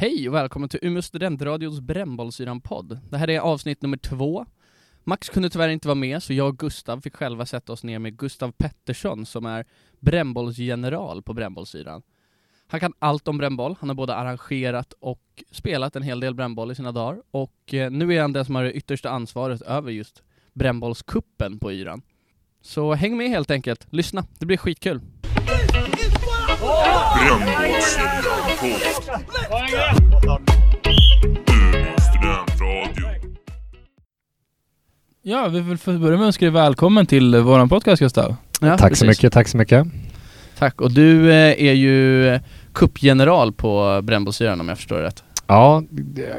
Hej och välkommen till Umeå studentradios Brännbollsyran-podd. Det här är avsnitt nummer två. Max kunde tyvärr inte vara med, så jag och Gustav fick själva sätta oss ner med Gustav Pettersson som är brännbollsgeneral på Brännbollsyran. Han kan allt om brännboll, han har både arrangerat och spelat en hel del brännboll i sina dagar och eh, nu är han den som har det yttersta ansvaret över just brännbollskuppen på Yran. Så häng med helt enkelt, lyssna, det blir skitkul. Ja, vi vill börja med att önska dig välkommen till våran podcast Gustav. Ja, Tack precis. så mycket, tack så mycket. Tack, och du eh, är ju kuppgeneral på Brännbollsyran om jag förstår det rätt. Ja,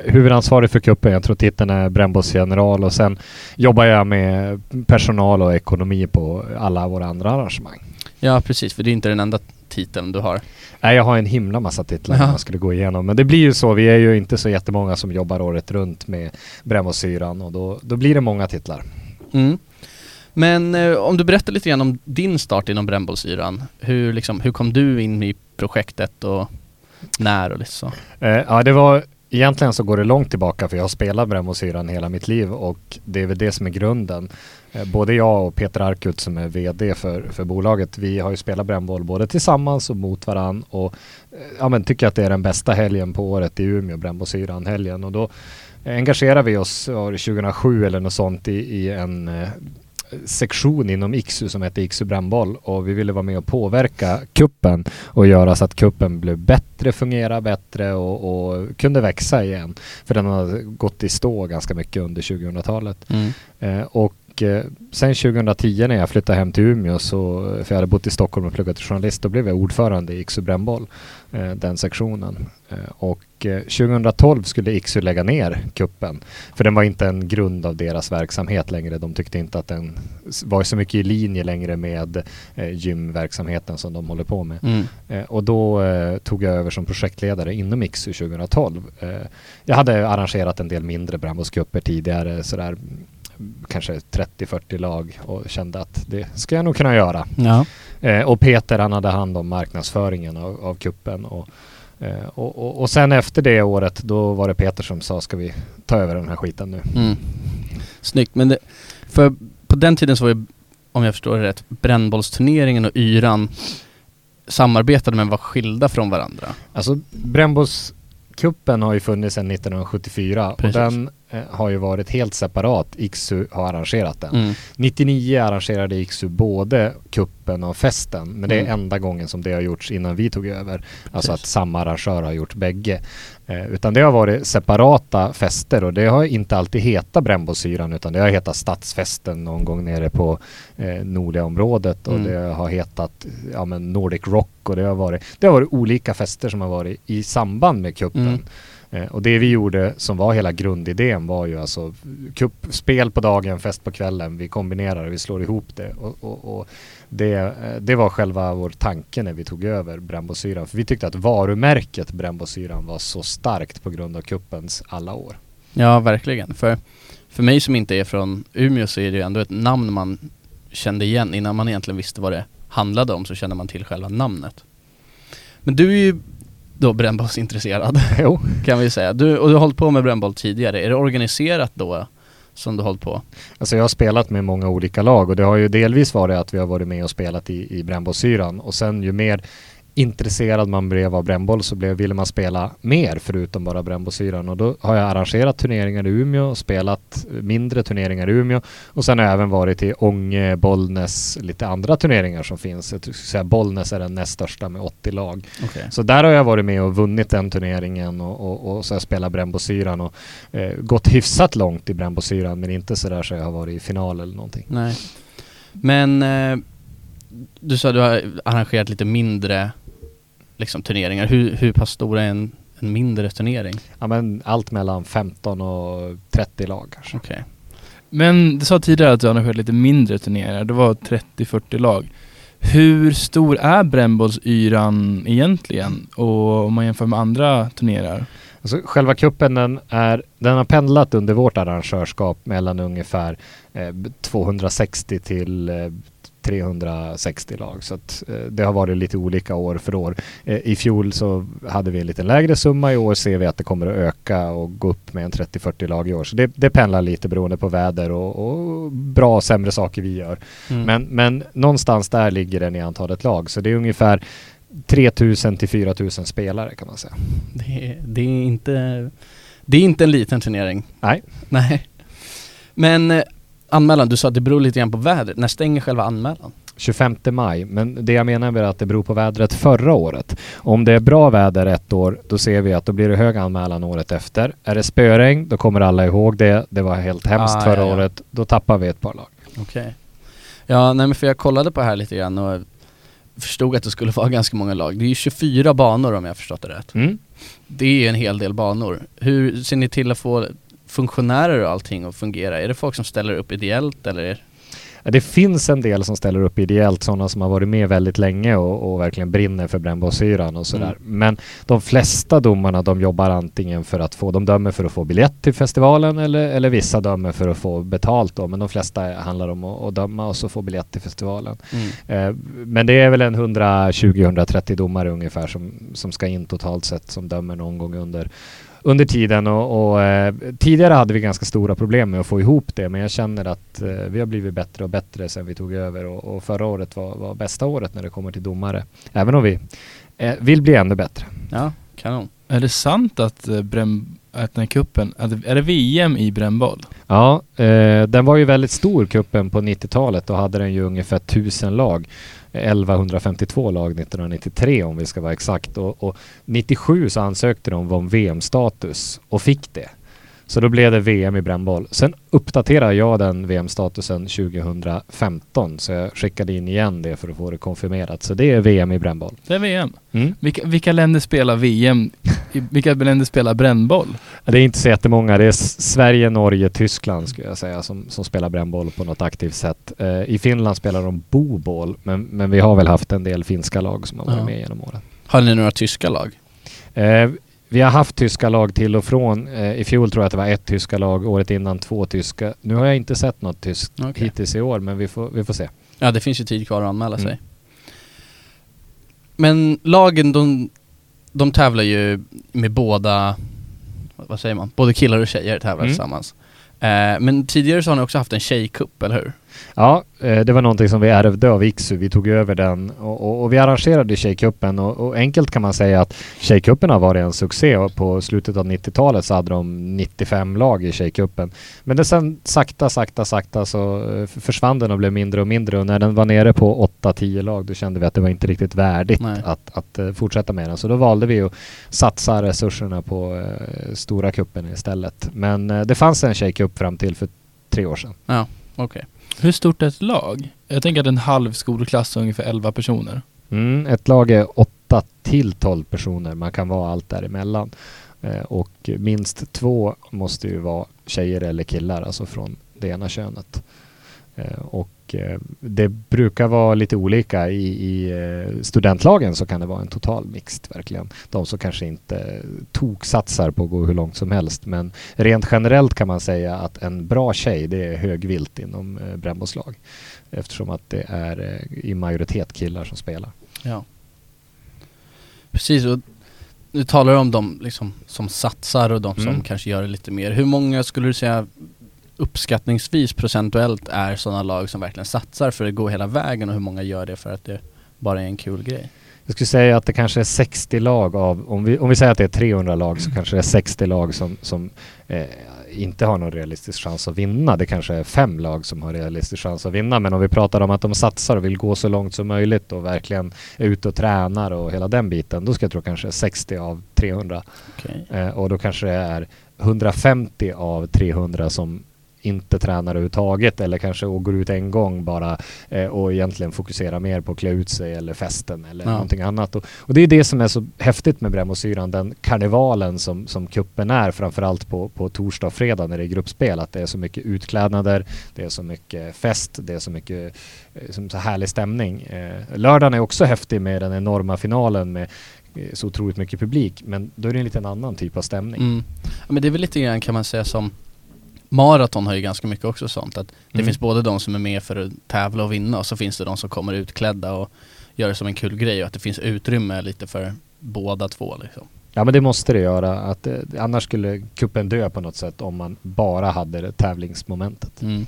huvudansvarig för kuppen. Jag tror titeln är brännbollsgeneral och sen jobbar jag med personal och ekonomi på alla våra andra arrangemang. Ja, precis, för det är inte den enda titeln du har. Nej, jag har en himla massa titlar Ja. man skulle gå igenom. Men det blir ju så. Vi är ju inte så jättemånga som jobbar året runt med brännbollssyran och då, då blir det många titlar. Mm. Men eh, om du berättar lite grann om din start inom Brännbollsyran. Hur, liksom, hur kom du in i projektet och när och lite så? Eh, ja, det var egentligen så går det långt tillbaka för jag har spelat brännbollsyran hela mitt liv och det är väl det som är grunden. Eh, både jag och Peter Arkut som är VD för, för bolaget, vi har ju spelat brännboll både tillsammans och mot varann och eh, ja, men tycker att det är den bästa helgen på året i Umeå, brännbollsyran helgen och då engagerar vi oss var det 2007 eller något sånt i, i en eh, sektion inom IKSU som heter IKSU brännboll och vi ville vara med och påverka kuppen och göra så att kuppen blev bättre, fungera bättre och, och kunde växa igen. För den har gått i stå ganska mycket under 2000-talet. Mm. Eh, och eh, sen 2010 när jag flyttade hem till Umeå, så, för jag hade bott i Stockholm och pluggat till journalist, då blev jag ordförande i IKSU brännboll, eh, den sektionen. Eh, och eh, 2012 skulle IKSU lägga ner kuppen för den var inte en grund av deras verksamhet längre. De tyckte inte att den var så mycket i linje längre med eh, gymverksamheten som de håller på med. Mm. Eh, och då eh, tog jag över som projektledare inom IKSU 2012. Eh, jag hade arrangerat en del mindre brännbollscuper tidigare, sådär kanske 30-40 lag och kände att det ska jag nog kunna göra. Ja. Eh, och Peter han hade hand om marknadsföringen av, av kuppen och, eh, och, och, och sen efter det året då var det Peter som sa ska vi ta över den här skiten nu. Mm. Snyggt, men det, för på den tiden så var ju, om jag förstår det rätt, brännbollsturneringen och yran samarbetade men var skilda från varandra. Alltså brännbollscupen har ju funnits sedan 1974 Precis. och den eh, har ju varit helt separat. IKSU har arrangerat den. Mm. 99 arrangerade IKSU både kuppen och festen men det är Mm. enda gången som det har gjorts innan vi tog över. Alltså Precis. att samma arrangör har gjort bägge. Eh, utan det har varit separata fester och det har inte alltid hetat brännbollsyran utan det har hetat stadsfesten någon gång nere på eh, nordliga området och Mm. det har hetat ja, men Nordic Rock och det har, varit, det har varit olika fester som har varit i samband med kuppen. Mm. Eh, och det vi gjorde som var hela grundidén var ju alltså kuppspel på dagen, fest på kvällen. Vi kombinerar det, vi slår ihop det. Och, och, och det, det var själva vår tanke när vi tog över brännbollsyran. För vi tyckte att varumärket brännbollsyran var så starkt på grund av kuppens alla år. Ja, verkligen. För, för mig som inte är från Umeå så är det ju ändå ett namn man kände igen. Innan man egentligen visste vad det handlade om så kände man till själva namnet. Men du är ju då brännbollsintresserad jo. kan vi säga. Du, och du har hållit på med brännboll tidigare. Är det organiserat då som du hållit på? Alltså jag har spelat med många olika lag och det har ju delvis varit att vi har varit med och spelat i, i brännbollsyran och sen ju mer intresserad man blev av brännboll så blev, ville man spela mer förutom bara brännbollsyran och då har jag arrangerat turneringar i Umeå, spelat mindre turneringar i Umeå och sen har jag även varit i Ånge, Bollnäs, lite andra turneringar som finns. Jag skulle säga Bollnäs är den näst största med 80 lag. Okej. Så där har jag varit med och vunnit den turneringen och, och, och så har jag spelat brännbollsyran och eh, gått hyfsat långt i brännbollsyran men inte sådär så jag har varit i final eller någonting. Nej. Men eh, du sa att du har arrangerat lite mindre liksom, turneringar. Hur, hur pass stor är en, en mindre turnering? Ja men allt mellan 15 och 30 lag kanske. Okej. Men du sa tidigare att du arrangerat lite mindre turneringar, det var 30-40 lag. Hur stor är brännbollsyran egentligen? Och om man jämför med andra turneringar? Alltså, själva kuppen den, är, den har pendlat under vårt arrangörskap mellan ungefär eh, 260 till eh, 360 lag. Så att, eh, det har varit lite olika år för år. Eh, I fjol så hade vi en lite lägre summa. I år ser vi att det kommer att öka och gå upp med en 30-40 lag i år. Så det, det pendlar lite beroende på väder och, och bra och sämre saker vi gör. Mm. Men, men någonstans där ligger den i antalet lag. Så det är ungefär 3000 till 4000 spelare kan man säga. det, är, det är inte Det är inte en liten turnering. Nej. Nej. Men eh, anmälan, du sa att det beror lite grann på vädret. När stänger själva anmälan? 25 maj, men det jag menar är att det beror på vädret förra året. Om det är bra väder ett år, då ser vi att då blir det hög anmälan året efter. Är det spöregn, då kommer alla ihåg det. Det var helt hemskt Ah, förra ja, ja. året. Då tappar vi ett par lag. Okej. Ja, nej men för jag kollade på det här lite grann och förstod att det skulle vara ganska många lag. Det är ju 24 banor om jag förstått det rätt. Mm. Det är ju en hel del banor. Hur ser ni till att få funktionärer och allting att fungera? Är det folk som ställer upp ideellt eller? Det finns en del som ställer upp ideellt, sådana som har varit med väldigt länge och, och verkligen brinner för brännbollsyran och sådär. Mm. Men de flesta domarna de jobbar antingen för att få, de dömer för att få biljett till festivalen eller, eller vissa dömer för att få betalt då. Men de flesta handlar om att, att döma och så få biljett till festivalen. Mm. Eh, men det är väl en 120-130 domare ungefär som, som ska in totalt sett som dömer någon gång under, under tiden och, och eh, tidigare hade vi ganska stora problem med att få ihop det men jag känner att eh, vi har blivit bättre och bättre sedan vi tog över och, och förra året var, var bästa året när det kommer till domare. Även om vi eh, vill bli ännu bättre. Ja, kanon. Är det sant att, eh, bräm, att den här kuppen, att, är det VM i brännboll? Ja, eh, den var ju väldigt stor kuppen på 90-talet. Då hade den ju ungefär 1000 lag. 1152 lag 1993 om vi ska vara exakt. Och, och 97 så ansökte de om VM-status och fick det. Så då blev det VM i brännboll. Sen uppdaterade jag den VM-statusen 2015 så jag skickade in igen det för att få det konfirmerat. Så det är VM i brännboll. Det är VM. Mm. Vilka, vilka länder spelar VM? Vilka länder spelar brännboll? Det är inte så jättemånga. Det är Sverige, Norge, Tyskland skulle jag säga som, som spelar brännboll på något aktivt sätt. Eh, I Finland spelar de boboll men, men vi har väl haft en del finska lag som har varit Ja. med genom åren. Har ni några tyska lag? Eh, vi har haft tyska lag till och från. Eh, I fjol tror jag att det var ett tyska lag, året innan två tyska. Nu har jag inte sett något tyskt Okej. hittills i år men vi får, vi får se. Ja, det finns ju tid kvar att anmäla Mm. sig. Men lagen, de, de tävlar ju med båda, vad säger man, både killar och tjejer tävlar Mm. tillsammans. Eh, men tidigare så har ni också haft en tjejcup, eller hur? Ja, eh, det var någonting som vi ärvde av Iksu. Vi tog över den och, och, och vi arrangerade Tjejcupen och, och enkelt kan man säga att Tjejcupen har varit en succé och på slutet av 90-talet så hade de 95 lag i Tjejcupen. Men det sen sakta, sakta, sakta så eh, försvann den och blev mindre och mindre och när den var nere på 8-10 lag då kände vi att det var inte riktigt värdigt att, att eh, fortsätta med den. Så då valde vi att satsa resurserna på stora kuppen istället. Men det fanns en Tjejcup fram till för tre år sedan. Ja, okej. Hur stort är ett lag? Jag tänker att en halv skolklass är ungefär 11 personer. Mm, ett lag är 8 till 12 personer. Man kan vara allt däremellan. Eh, och minst två måste ju vara tjejer eller killar, alltså från det ena könet. Eh, och eh, det brukar vara lite olika. I, i eh, studentlagen så kan det vara en total mixed verkligen. De som kanske inte toksatsar på att gå hur långt som helst. Men rent generellt kan man säga att en bra tjej det är högvilt inom eh, brännbollslag. Eftersom att det är i majoritet killar som spelar. Ja. Precis, och nu talar du om de liksom, som satsar och de som Mm. kanske gör det lite mer. Hur många skulle du säga uppskattningsvis procentuellt är sådana lag som verkligen satsar för att gå hela vägen och hur många gör det för att det bara är en kul grej? Jag skulle säga att det kanske är 60 lag av, om vi, om vi säger att det är 300 lag så kanske det är 60 lag som, som eh, inte har någon realistisk chans att vinna. Det kanske är fem lag som har realistisk chans att vinna. Men om vi pratar om att de satsar och vill gå så långt som möjligt och verkligen är ute och tränar och hela den biten. Då ska jag tro kanske 60 av 300. Okej. Eh, och då kanske det är 150 av 300 som inte tränar överhuvudtaget eller kanske och går ut en gång bara eh, och egentligen fokuserar mer på att klä ut sig eller festen eller Ja. någonting annat. Och, och det är det som är så häftigt med Brännbollsyran, den karnevalen som, som kuppen är framförallt på, på torsdag och fredag när det är gruppspel. Att det är så mycket utklädnader, det är så mycket fest, det är så mycket eh, som så härlig stämning. Eh, lördagen är också häftig med den enorma finalen med eh, så otroligt mycket publik men då är det en liten annan typ av stämning. Mm. Ja, men det är väl lite grann kan man säga som maraton har ju ganska mycket också sånt att det Mm. finns både de som är med för att tävla och vinna och så finns det de som kommer utklädda och gör det som en kul grej och att det finns utrymme lite för båda två liksom. Ja men det måste det göra. Att, eh, annars skulle kuppen dö på något sätt om man bara hade det tävlingsmomentet. Mm.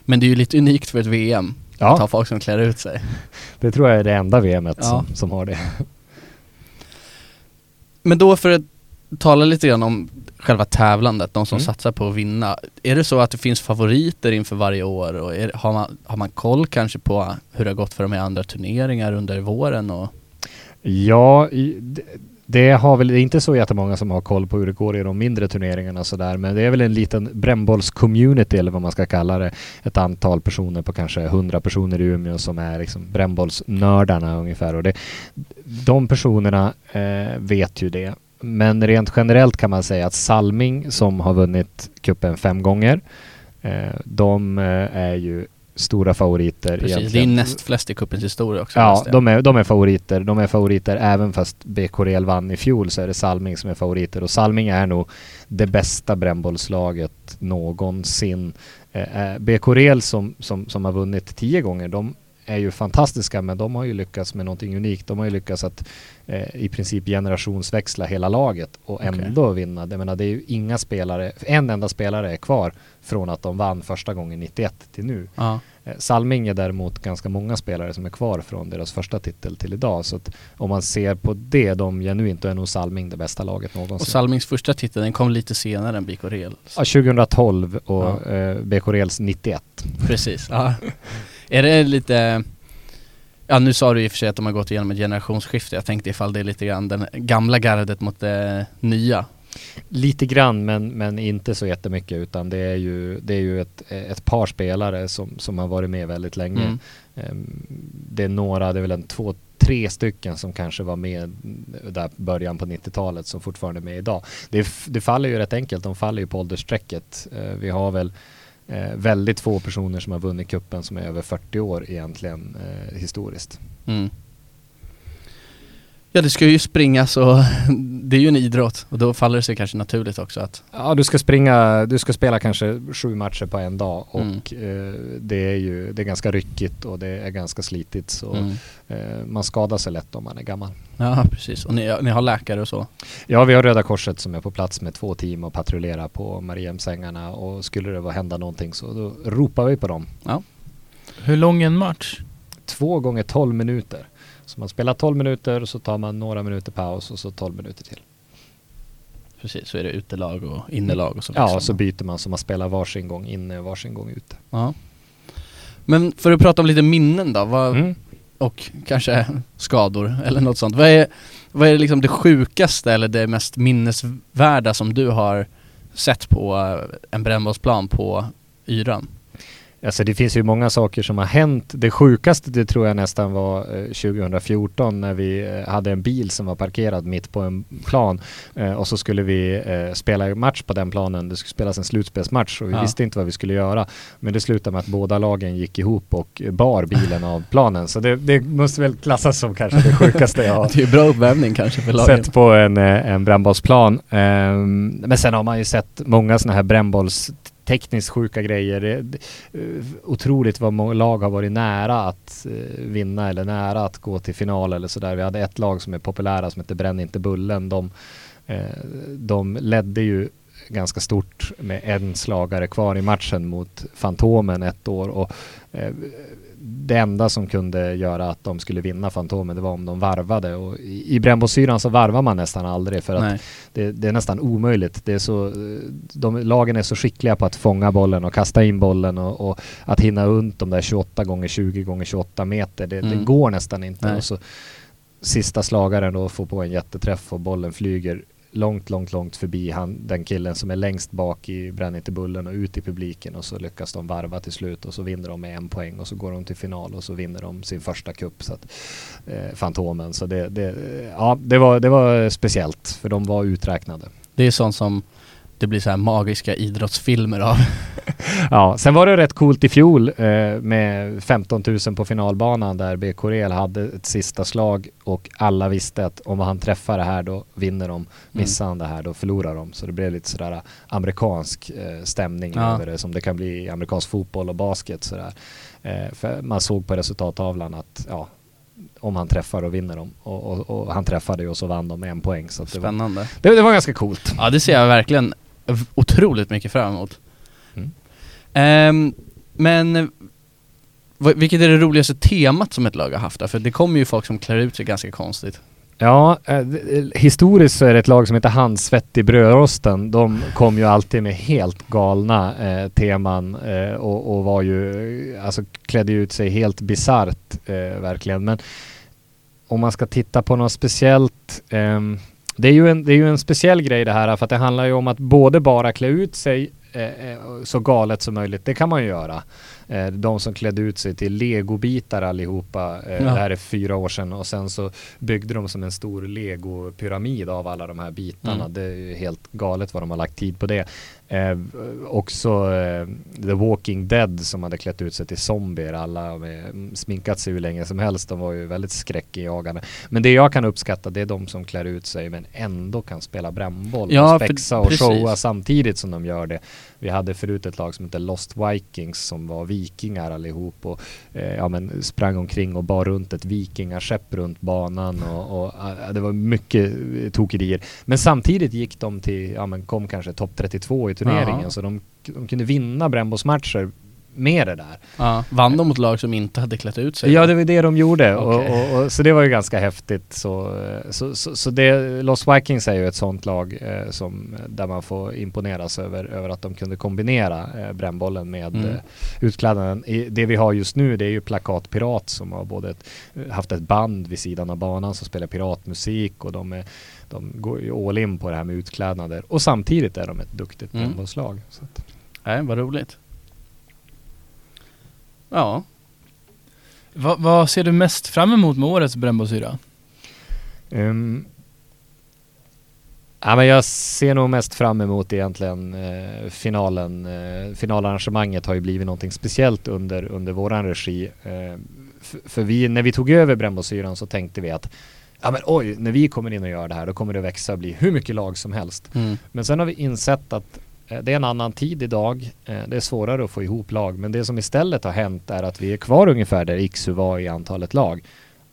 Men det är ju lite unikt för ett VM att ha Ja, folk som klär ut sig. det tror jag är det enda VMet Ja. som, som har det. Men då för att tala lite grann om själva tävlandet, de som Mm. satsar på att vinna. Är det så att det finns favoriter inför varje år och är, har, man, har man koll kanske på hur det har gått för de här andra turneringar under våren och Ja, det, det har väl det är inte så jättemånga som har koll på hur det går i de mindre turneringarna sådär. Men det är väl en liten brännbolls-community eller vad man ska kalla det. Ett antal personer på kanske 100 personer i Umeå som är liksom brännbollsnördarna ungefär. Och det, de personerna eh, vet ju det. Men rent generellt kan man säga att Salming som har vunnit kuppen fem gånger. Eh, de eh, är ju stora favoriter. precis, det är näst flest i cupens historia också. Ja, de är, de är favoriter. De är favoriter även fast BK Real vann i fjol så är det Salming som är favoriter. Och Salming är nog det bästa brännbollslaget någonsin. Eh, eh, BK Real som, som, som har vunnit tio gånger, de är ju fantastiska men de har ju lyckats med någonting unikt. De har ju lyckats att eh, i princip generationsväxla hela laget och ändå vinna. Jag menar, det är ju inga spelare, en enda spelare är kvar från att de vann första gången 91 till nu. Ja. Eh, Salming är däremot ganska många spelare som är kvar från deras första titel till idag. Så att om man ser på det, de genuint, då är nog Salming det bästa laget någonsin. Och Salmings första titel, den kom lite senare än BK Real. ja, 2012 och Ja. eh, BK Reals 91. Precis. Ja. Är det lite Ja nu sa du i och för sig att de har gått igenom ett generationsskifte. Jag tänkte ifall det är lite grann den gamla gardet mot det nya. Lite grann men, men inte så jättemycket utan det är ju, det är ju ett, ett par spelare som, som har varit med väldigt länge. Mm. Ehm, Det är några, det är väl en två, tre stycken som kanske var med där början på 90-talet som fortfarande är med idag. Det, det faller ju rätt enkelt, de faller ju på åldersstrecket. Eh, Vi har väl eh, väldigt få personer som har vunnit kuppen som är över 40 år egentligen eh, historiskt. Mm. Ja det ska ju springas och det är ju en idrott och då faller det sig kanske naturligt också att Ja, du ska springa, du ska spela kanske sju matcher på en dag och Mm. eh, det är ju det är ganska ryckigt och det är ganska slitigt så mm. eh, man skadar sig lätt om man är gammal. Ja precis, och ni, ni har läkare och så? Ja, vi har Röda Korset som är på plats med två team och patrullerar på Mariehemsängarna och skulle det vara hända någonting så då ropar vi på dem. Hur lång är en match? Två gånger 12 minuter. Så man spelar 12 minuter och så tar man några minuter paus och så 12 minuter till. Precis, så är det utelag och innelag och så Ja, liksom. och så byter man så man spelar varsin gång inne och varsin gång ute. Ja. Men för att prata om lite minnen då, vad, Mm. och kanske skador eller något sånt. Vad är, vad är liksom det sjukaste eller det mest minnesvärda som du har sett på eh, en brännbollsplan på yran? Alltså det finns ju många saker som har hänt. Det sjukaste det tror jag nästan var eh, 2014 när vi eh, hade en bil som var parkerad mitt på en plan eh, och så skulle vi eh, spela match på den planen. Det skulle spelas en slutspelsmatch och vi Ja. visste inte vad vi skulle göra. Men det slutade med att båda lagen gick ihop och bar bilen av planen. Så det, det måste väl klassas som kanske det sjukaste jag har Det är bra uppvärmning kanske för lagen. sett på en, eh, en brännbollsplan. Ehm, men sen har man ju sett många sådana här brännbolls tekniskt sjuka grejer. Det, eh, otroligt vad många lag har varit nära att eh, vinna eller nära att gå till final eller sådär. Vi hade ett lag som är populära som heter Bränn inte bullen. De, eh, de ledde ju ganska stort med en slagare kvar i matchen mot Fantomen ett år och eh, det enda som kunde göra att de skulle vinna Fantomen det var om de varvade och i, i brännbollsyran så varvar man nästan aldrig för att det, det är nästan omöjligt. Det är så, de, lagen är så skickliga på att fånga bollen och kasta in bollen och, och att hinna runt de där 28 gånger 20 gånger 28 meter. Det, det Mm. går nästan inte. Nej. Och så, sista slagaren då får på en jätteträff och bollen flyger långt, långt, långt förbi han, den killen som är längst bak i Bränn inte bullen och ut i publiken och så lyckas de varva till slut och så vinner de med en poäng och så går de till final och så vinner de sin första cup så att, eh, Fantomen. Så det, det, ja, det, var, det var speciellt för de var uträknade. Det är sånt som det blir så här magiska idrottsfilmer av. ja, sen var det rätt coolt i fjol eh, med 15 000 på finalbanan där BK Real hade ett sista slag och alla visste att om han träffar det här då vinner de. Missar han det här då förlorar de. Så det blev lite sådär amerikansk eh, stämning Ja. över det som det kan bli i amerikansk fotboll och basket sådär. Eh, för man såg på resultattavlan att ja, om han träffar och vinner dem. Och, och, och han träffade ju och så vann de med en poäng. Så att det, var, Spännande. det, det var ganska coolt. Ja det ser jag verkligen otroligt mycket fram emot. Mm. Ehm, men eh, vilket är det roligaste temat som ett lag har haft då? För det kommer ju folk som klär ut sig ganska konstigt. Ja, eh, d- historiskt så är det ett lag som heter Handsvett i brödrosten. De kom ju alltid med helt galna eh, teman eh, och, och var ju, eh, alltså klädde ut sig helt bisarrt eh, verkligen. Men om man ska titta på något speciellt, ehm, det, är ju en, det är ju en speciell grej det här för att det handlar ju om att både bara klä ut sig eh, eh så galet som möjligt, det kan man ju göra. Eh, de som klädde ut sig till legobitar allihopa, eh, Ja. det här är fyra år sedan och sen så byggde de som en stor legopyramid av alla de här bitarna. Mm. Det är ju helt galet vad de har lagt tid på det. Eh, också eh, The Walking Dead som hade klätt ut sig till zombier. Alla med, mm, sminkat sig hur länge som helst. De var ju väldigt skräckinjagande. Men det jag kan uppskatta det är de som klär ut sig men ändå kan spela brännboll Ja, och spexa och precis. showa samtidigt som de gör det. Vi hade förut ett lag som hette Lost Vikings som var vikingar allihop och eh, ja, men sprang omkring och bar runt ett vikingaskepp runt banan och, och eh, det var mycket eh, tokerier. Men samtidigt gick de till, ja men kom kanske topp 32 i turneringen Ja. så de, de kunde vinna brännbollsmatcher med det där. Ja, vann de mot lag som inte hade klätt ut sig? Ja, det var det de gjorde. Okej. Och, och, och, så det var ju ganska häftigt. Så, eh, så, så, så det, Los Vikings är ju ett sånt lag eh, som, där man får imponeras över, över att de kunde kombinera eh, brännbollen med Mm. eh, utklädnaden. I, det vi har just nu det är ju Plakatpirat som har både ett, haft ett band vid sidan av banan som spelar piratmusik och de, är, de går ju all in på det här med utklädnader. Och samtidigt är de ett duktigt Mm. brännbollslag. Så att, Nej, vad roligt. Ja, Va, vad ser du mest fram emot med årets brännbollsyra? Ehm, ja, men jag ser nog mest fram emot egentligen eh, finalen. Eh, finalarrangemanget har ju blivit någonting speciellt under, under våran regi. Eh, för vi, när vi tog över brännbollsyran så tänkte vi att ja men oj, när vi kommer in och gör det här då kommer det växa och bli hur mycket lag som helst. mm. Men sen har vi insett att Eh, det är en annan tid idag. Eh, det är svårare att få ihop lag. Men det som istället har hänt är att vi är kvar ungefär där Iksu var i antalet lag.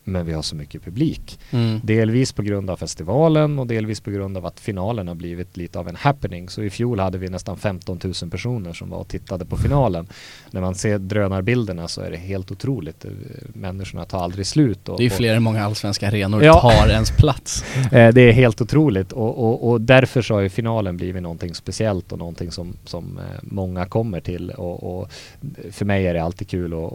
Men vi har så mycket publik. Mm. Delvis på grund av festivalen och delvis på grund av att finalen har blivit lite av en happening. Så i fjol hade vi nästan 15 000 personer som var och tittade på finalen. När man ser drönarbilderna så är det helt otroligt. Eh, Människorna tar aldrig slut. Och, Det är fler än många allsvenska arenor Ja. tar ens plats. Eh, Det är helt otroligt och, och, och därför så har ju finalen blivit någonting speciellt och någonting som, som eh, många kommer till och, och för mig är det alltid kul att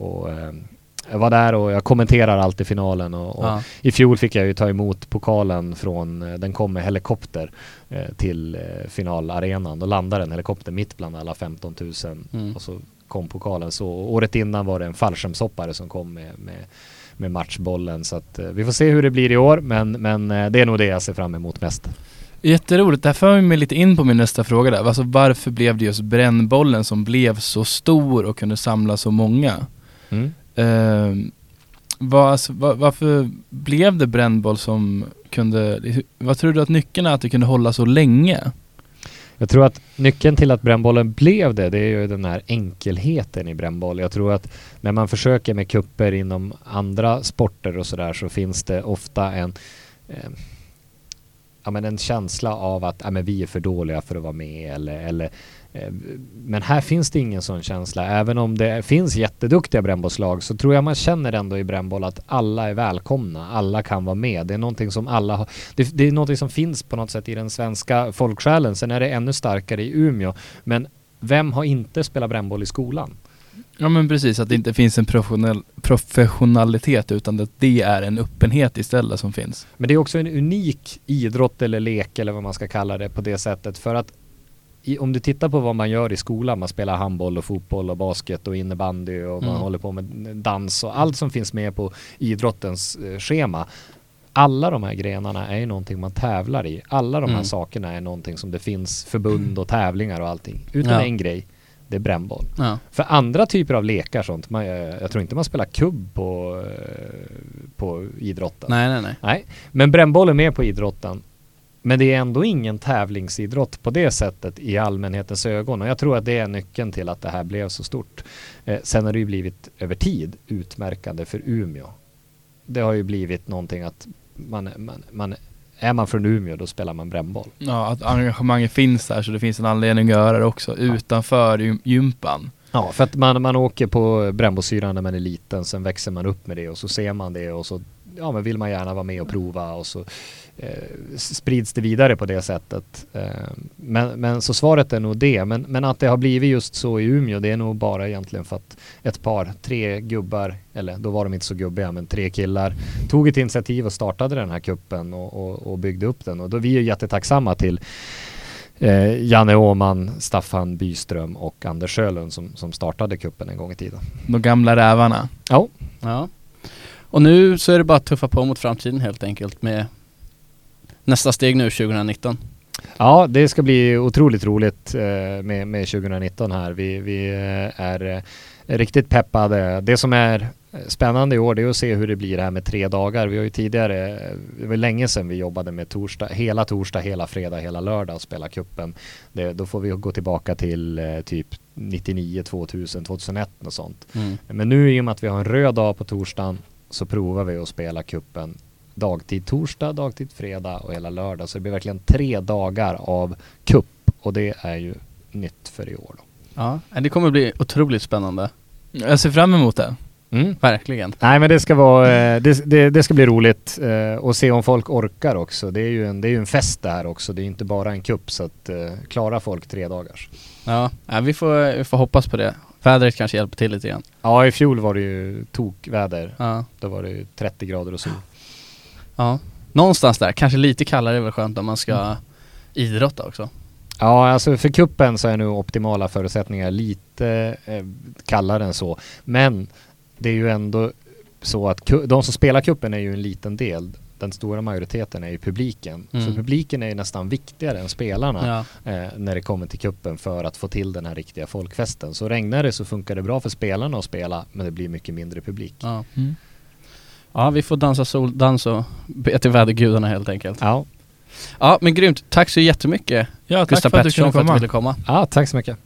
jag var där och jag kommenterar alltid finalen och, och Ja. i fjol fick jag ju ta emot pokalen från, eh, den kom med helikopter eh, till eh, finalarenan. Då landade en helikopter mitt bland alla 15 000 Mm. och så kom pokalen. Så året innan var det en fallskärmshoppare som kom med, med, med matchbollen. Så att eh, vi får se hur det blir i år men, men det är nog det jag ser fram emot mest. Jätteroligt, det här för mig lite in på min nästa fråga där. Alltså varför blev det just brännbollen som blev så stor och kunde samla så många? Eh, vad, alltså, var, varför blev det brännboll som kunde, vad tror du att nyckeln är att det kunde hålla så länge? Jag tror att nyckeln till att brännbollen blev det, det är ju den här enkelheten i brännboll. Jag tror att när man försöker med kupper inom andra sporter och sådär så finns det ofta en eh, ja, men en känsla av att ja, men vi är för dåliga för att vara med eller, eller men här finns det ingen sån känsla. Även om det finns jätteduktiga brännbollslag så tror jag man känner ändå i brännboll att alla är välkomna. Alla kan vara med. Det är någonting som alla har. Det, det är någonting som finns på något sätt i den svenska folksjälen. Sen är det ännu starkare i Umeå. Men vem har inte spelat brännboll i skolan? Ja men precis, att det inte finns en professionell, professionalitet utan att det är en öppenhet istället som finns. Men det är också en unik idrott eller lek eller vad man ska kalla det på det sättet. För att i, om du tittar på vad man gör i skolan, man spelar handboll och fotboll och basket och innebandy och man Mm. håller på med dans och allt som finns med på idrottens eh, schema. Alla de här grenarna är ju någonting man tävlar i. Alla de här Mm. sakerna är någonting som det finns förbund och tävlingar och allting. Utom Ja. en grej. det är brännboll. Ja. För andra typer av lekar sånt, man, jag, jag tror inte man spelar kubb på, eh, på idrotten. Nej, nej, nej. Nej, men brännboll är med på idrotten. Men det är ändå ingen tävlingsidrott på det sättet i allmänhetens ögon och jag tror att det är nyckeln till att det här blev så stort. Eh, sen har det ju blivit över tid utmärkande för Umeå. Det har ju blivit någonting att man, man, man är man från Umeå då spelar man brännboll. Ja, att engagemanget finns där så det finns en anledning att göra det också utanför gym- gympan. Ja, för att man, man åker på brännbollsyran när man är liten, sen växer man upp med det och så ser man det och så ja, men vill man gärna vara med och prova och så sprids det vidare på det sättet. Eh, men, men så svaret är nog det. Men, men att det har blivit just så i Umeå, det är nog bara egentligen för att ett par, tre gubbar, eller då var de inte så gubbiga, men tre killar tog ett initiativ och startade den här kuppen och, och, och byggde upp den. Och då är vi ju jättetacksamma till eh, Janne Åman, Staffan Byström och Anders Sjölund som, som startade kuppen en gång i tiden. De gamla rävarna. Ja, Ja. Och nu så är det bara att tuffa på mot framtiden helt enkelt med nästa steg nu 2019. Ja, det ska bli otroligt roligt eh, med, med 2019 här. Vi, vi eh, är eh, riktigt peppade. Det som är spännande i år det är att se hur det blir här med tre dagar. Vi har ju tidigare, det var länge sedan vi jobbade med torsdag, hela torsdag, hela fredag, hela lördag och spela kuppen. Det, då får vi gå tillbaka till eh, typ 99, 2000, 2001 och sånt. Mm. Men nu i och med att vi har en röd dag på torsdagen så provar vi att spela kuppen dagtid torsdag, dagtid fredag och hela lördag. Så det blir verkligen tre dagar av kupp och det är ju nytt för i år. Då. Ja, det kommer bli otroligt spännande. Jag ser fram emot det. Mm. Verkligen. Nej men det ska vara, eh, det, det, det ska bli roligt eh, och se om folk orkar också. Det är ju en, det är ju en fest det här också. Det är inte bara en kupp så att eh, klarar folk tre dagars. Ja, ja vi, får, vi får hoppas på det. Vädret kanske hjälper till lite grann. Ja i fjol var det ju tokväder. Ja. Då var det ju 30 grader och sol. ja. Någonstans där, kanske lite kallare är väl skönt om man ska idrotta också. Ja, alltså för kuppen så är nu optimala förutsättningar lite eh, kallare än så. Men det är ju ändå så att de som spelar kuppen är ju en liten del. Den stora majoriteten är ju publiken. Mm. Så publiken är ju nästan viktigare än spelarna Ja. eh, när det kommer till kuppen för att få till den här riktiga folkfesten. Så regnar det så funkar det bra för spelarna att spela men det blir mycket mindre publik. Ja. Mm. Ja, vi får dansa soldans och be till vädergudarna helt enkelt. Ja, Ja, men grymt. Tack så jättemycket Ja, tack Gustav för Pettersson för att du ville komma. ja tack så mycket.